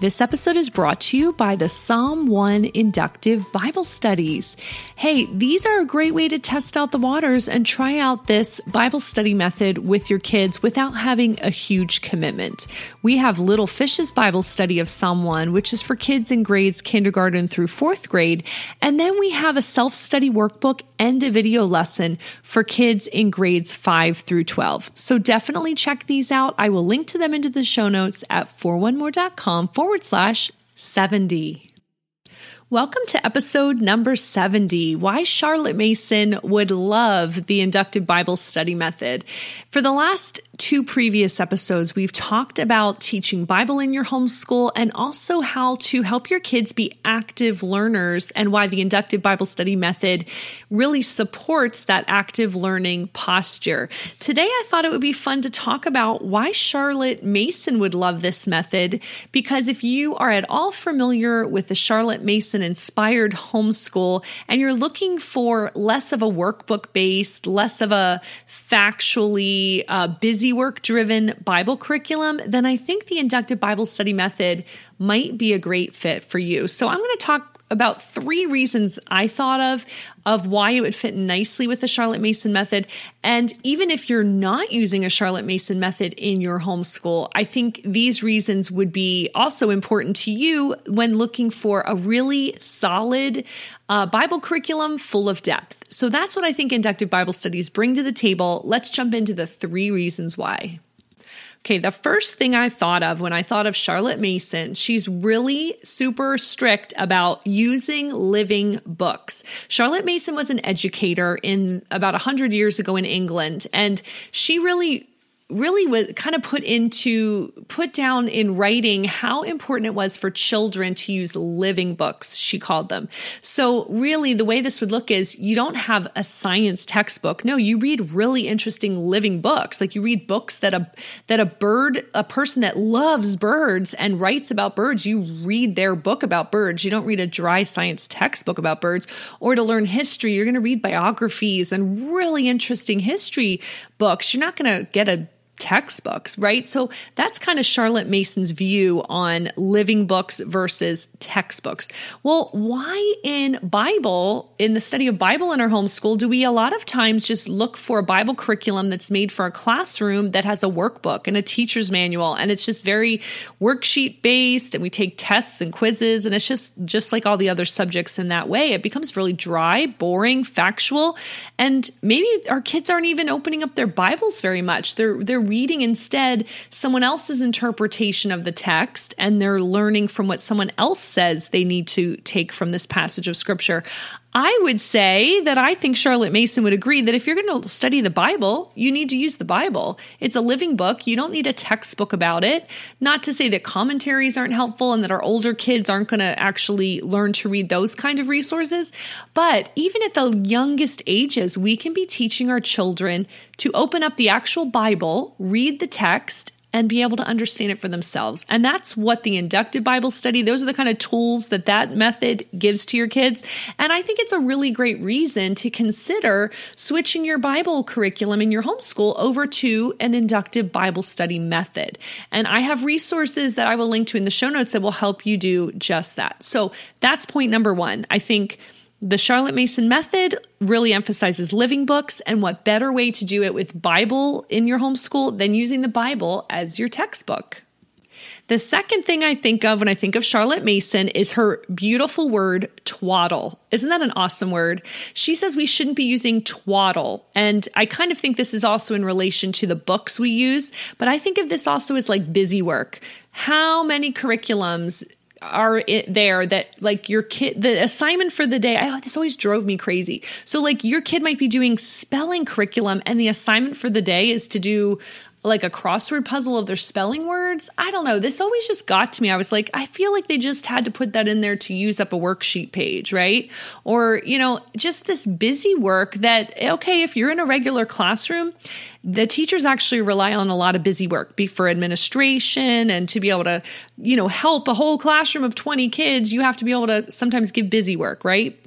This episode is brought to you by the Psalm 1 Inductive Bible Studies. Hey, these are a great way to test out the waters and try out this Bible study method with your kids without having a huge commitment. We have Little Fish's Bible study of Psalm 1, which is for kids in grades kindergarten through fourth grade. And then we have a self study workbook and a video lesson for kids in grades 5 through 12. So definitely check these out. I will link to them into the show notes at 4onemore.com forward forward slash 70. Welcome to episode number 70 Why Charlotte Mason Would Love the Inductive Bible Study Method. For the last two previous episodes, we've talked about teaching Bible in your homeschool and also how to help your kids be active learners and why the inductive Bible study method really supports that active learning posture. Today, I thought it would be fun to talk about why Charlotte Mason would love this method because if you are at all familiar with the Charlotte Mason inspired homeschool and you're looking for less of a workbook based, less of a factually uh, busy work driven Bible curriculum, then I think the inductive Bible study method might be a great fit for you. So I'm going to talk about three reasons I thought of of why it would fit nicely with the Charlotte Mason method. And even if you're not using a Charlotte Mason method in your homeschool, I think these reasons would be also important to you when looking for a really solid uh, Bible curriculum full of depth. So that's what I think inductive Bible studies bring to the table. Let's jump into the three reasons why. Okay, the first thing I thought of when I thought of Charlotte Mason, she's really super strict about using living books. Charlotte Mason was an educator in about 100 years ago in England, and she really really was kind of put into put down in writing how important it was for children to use living books she called them. So really the way this would look is you don't have a science textbook. No you read really interesting living books. Like you read books that a that a bird a person that loves birds and writes about birds you read their book about birds. You don't read a dry science textbook about birds. Or to learn history you're going to read biographies and really interesting history books. You're not going to get a textbooks, right? So that's kind of Charlotte Mason's view on living books versus textbooks. Well, why in Bible, in the study of Bible in our homeschool, do we a lot of times just look for a Bible curriculum that's made for a classroom that has a workbook and a teacher's manual and it's just very worksheet based and we take tests and quizzes and it's just just like all the other subjects in that way. It becomes really dry, boring, factual, and maybe our kids aren't even opening up their Bibles very much. They're they're reading instead someone else's interpretation of the text and they're learning from what someone else says they need to take from this passage of scripture. I would say that I think Charlotte Mason would agree that if you're going to study the Bible, you need to use the Bible. It's a living book. You don't need a textbook about it. Not to say that commentaries aren't helpful and that our older kids aren't going to actually learn to read those kind of resources. But even at the youngest ages, we can be teaching our children to open up the actual Bible, read the text, and be able to understand it for themselves. And that's what the inductive Bible study, those are the kind of tools that that method gives to your kids. And I think it's a really great reason to consider switching your Bible curriculum in your homeschool over to an inductive Bible study method. And I have resources that I will link to in the show notes that will help you do just that. So that's point number one. I think the Charlotte Mason method really emphasizes living books, and what better way to do it with Bible in your homeschool than using the Bible as your textbook? The second thing I think of when I think of Charlotte Mason is her beautiful word twaddle. Isn't that an awesome word? She says we shouldn't be using twaddle. And I kind of think this is also in relation to the books we use, but I think of this also as like busy work. How many curriculums are it there that like your kid the assignment for the day oh this always drove me crazy so like your kid might be doing spelling curriculum and the assignment for the day is to do like a crossword puzzle of their spelling words. I don't know. This always just got to me. I was like, I feel like they just had to put that in there to use up a worksheet page, right? Or, you know, just this busy work that, okay, if you're in a regular classroom, the teachers actually rely on a lot of busy work for administration and to be able to, you know, help a whole classroom of 20 kids. You have to be able to sometimes give busy work, right?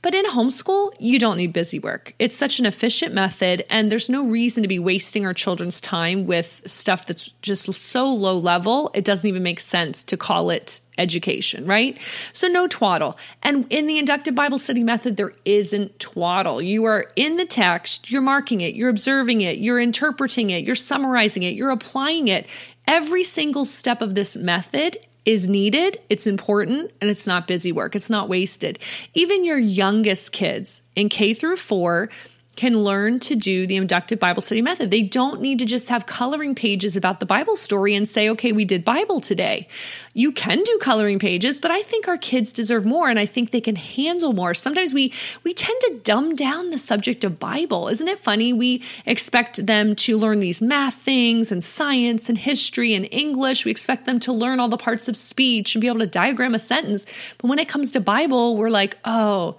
But in homeschool, you don't need busy work. It's such an efficient method, and there's no reason to be wasting our children's time with stuff that's just so low level. It doesn't even make sense to call it education, right? So no twaddle. And in the inductive Bible study method, there isn't twaddle. You are in the text, you're marking it, you're observing it, you're interpreting it, you're summarizing it, you're applying it. Every single step of this method is needed, it's important, and it's not busy work. It's not wasted. Even your youngest kids in K through four can learn to do the inductive Bible study method. They don't need to just have coloring pages about the Bible story and say, okay, we did Bible today. You can do coloring pages, but I think our kids deserve more and I think they can handle more. Sometimes we we tend to dumb down the subject of Bible. Isn't it funny? We expect them to learn these math things and science and history and English. We expect them to learn all the parts of speech and be able to diagram a sentence. But when it comes to Bible, we're like, "Oh,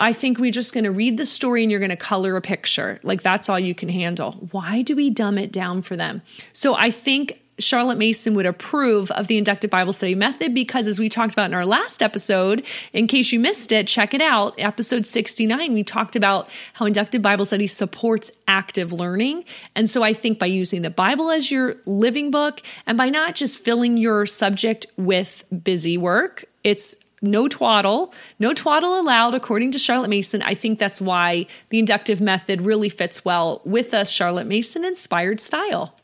I think we're just going to read the story and you're going to color a picture. Like that's all you can handle. Why do we dumb it down for them? So I think Charlotte Mason would approve of the inductive Bible study method because, as we talked about in our last episode, in case you missed it, check it out. Episode 69, we talked about how inductive Bible study supports active learning. And so I think by using the Bible as your living book and by not just filling your subject with busy work, it's no twaddle, no twaddle allowed, according to Charlotte Mason. I think that's why the inductive method really fits well with a Charlotte Mason inspired style.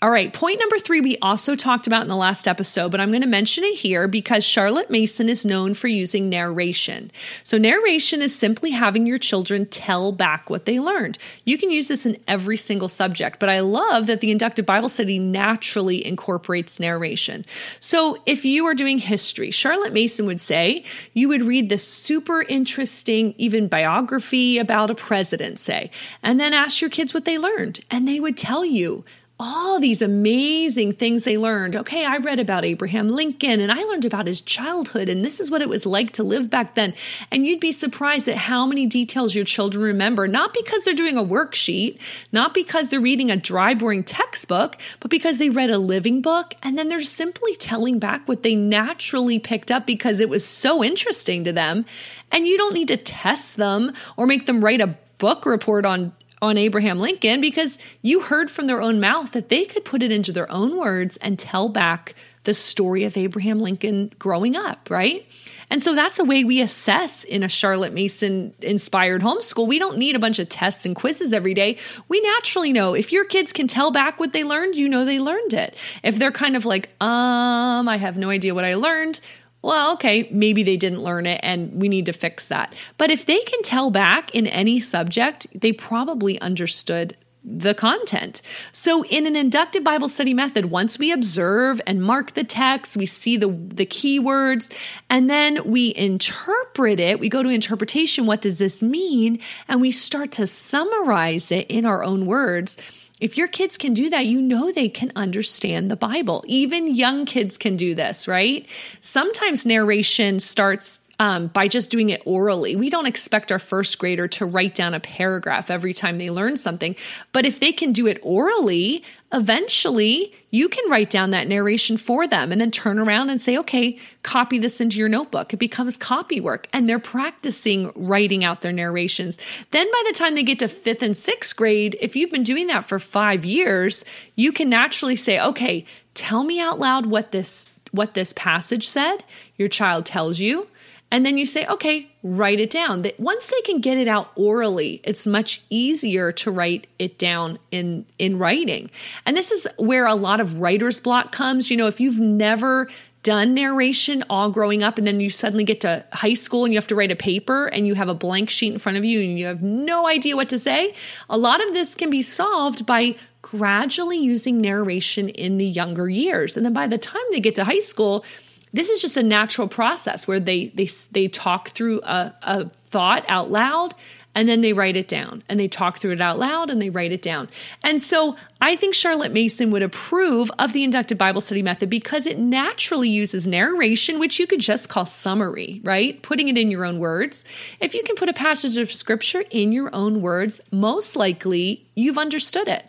All right, point number three, we also talked about in the last episode, but I'm going to mention it here because Charlotte Mason is known for using narration. So, narration is simply having your children tell back what they learned. You can use this in every single subject, but I love that the inductive Bible study naturally incorporates narration. So, if you are doing history, Charlotte Mason would say you would read this super interesting, even biography about a president, say, and then ask your kids what they learned, and they would tell you all these amazing things they learned. Okay, I read about Abraham Lincoln and I learned about his childhood, and this is what it was like to live back then. And you'd be surprised at how many details your children remember, not because they're doing a worksheet, not because they're reading a dry, boring textbook, but because they read a living book and then they're simply telling back what they naturally picked up because it was so interesting to them. And you don't need to test them or make them write a book report on on Abraham Lincoln because you heard from their own mouth that they could put it into their own words and tell back the story of Abraham Lincoln growing up, right? And so that's a way we assess in a Charlotte Mason inspired homeschool. We don't need a bunch of tests and quizzes every day. We naturally know if your kids can tell back what they learned, you know they learned it. If they're kind of like, um, I have no idea what I learned, well, okay, maybe they didn't learn it and we need to fix that. But if they can tell back in any subject, they probably understood the content. So in an inductive Bible study method, once we observe and mark the text, we see the the keywords, and then we interpret it, we go to interpretation, what does this mean? And we start to summarize it in our own words if your kids can do that, you know they can understand the Bible. Even young kids can do this, right? Sometimes narration starts um, by just doing it orally. We don't expect our first grader to write down a paragraph every time they learn something. But if they can do it orally, eventually you can write down that narration for them and then turn around and say, okay, copy this into your notebook. It becomes copy work and they're practicing writing out their narrations. Then by the time they get to fifth and sixth grade, if you've been doing that for five years, you can naturally say, okay, tell me out loud what this what this passage said. Your child tells you And then you say, okay, write it down. That once they can get it out orally, it's much easier to write it down in in writing. And this is where a lot of writer's block comes. You know, if you've never done narration all growing up and then you suddenly get to high school and you have to write a paper and you have a blank sheet in front of you and you have no idea what to say, a lot of this can be solved by gradually using narration in the younger years. And then by the time they get to high school, this is just a natural process where they they they talk through a, a thought out loud and then they write it down and they talk through it out loud and they write it down. And so I think Charlotte Mason would approve of the inductive Bible study method because it naturally uses narration, which you could just call summary, right? Putting it in your own words. If you can put a passage of scripture in your own words, most likely you've understood it.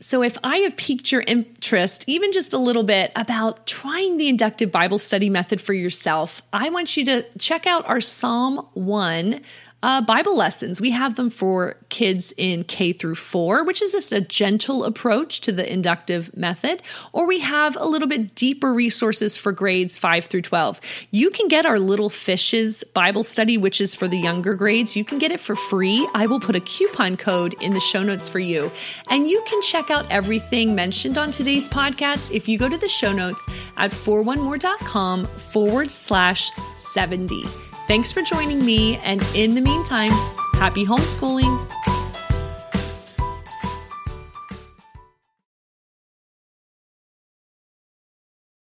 So, if I have piqued your interest, even just a little bit, about trying the inductive Bible study method for yourself, I want you to check out our Psalm 1 uh, Bible lessons. We have them for kids in K through four, which is just a gentle approach to the inductive method, or we have a little bit deeper resources for grades five through 12. You can get our Little Fishes Bible study, which is for the younger grades. You can get it for free. I will put a coupon code in the show notes for you. And you can check out everything mentioned on today's podcast if you go to the show notes at 4onemore.com forward slash 70. Thanks for joining me. And in the meantime, happy homeschooling.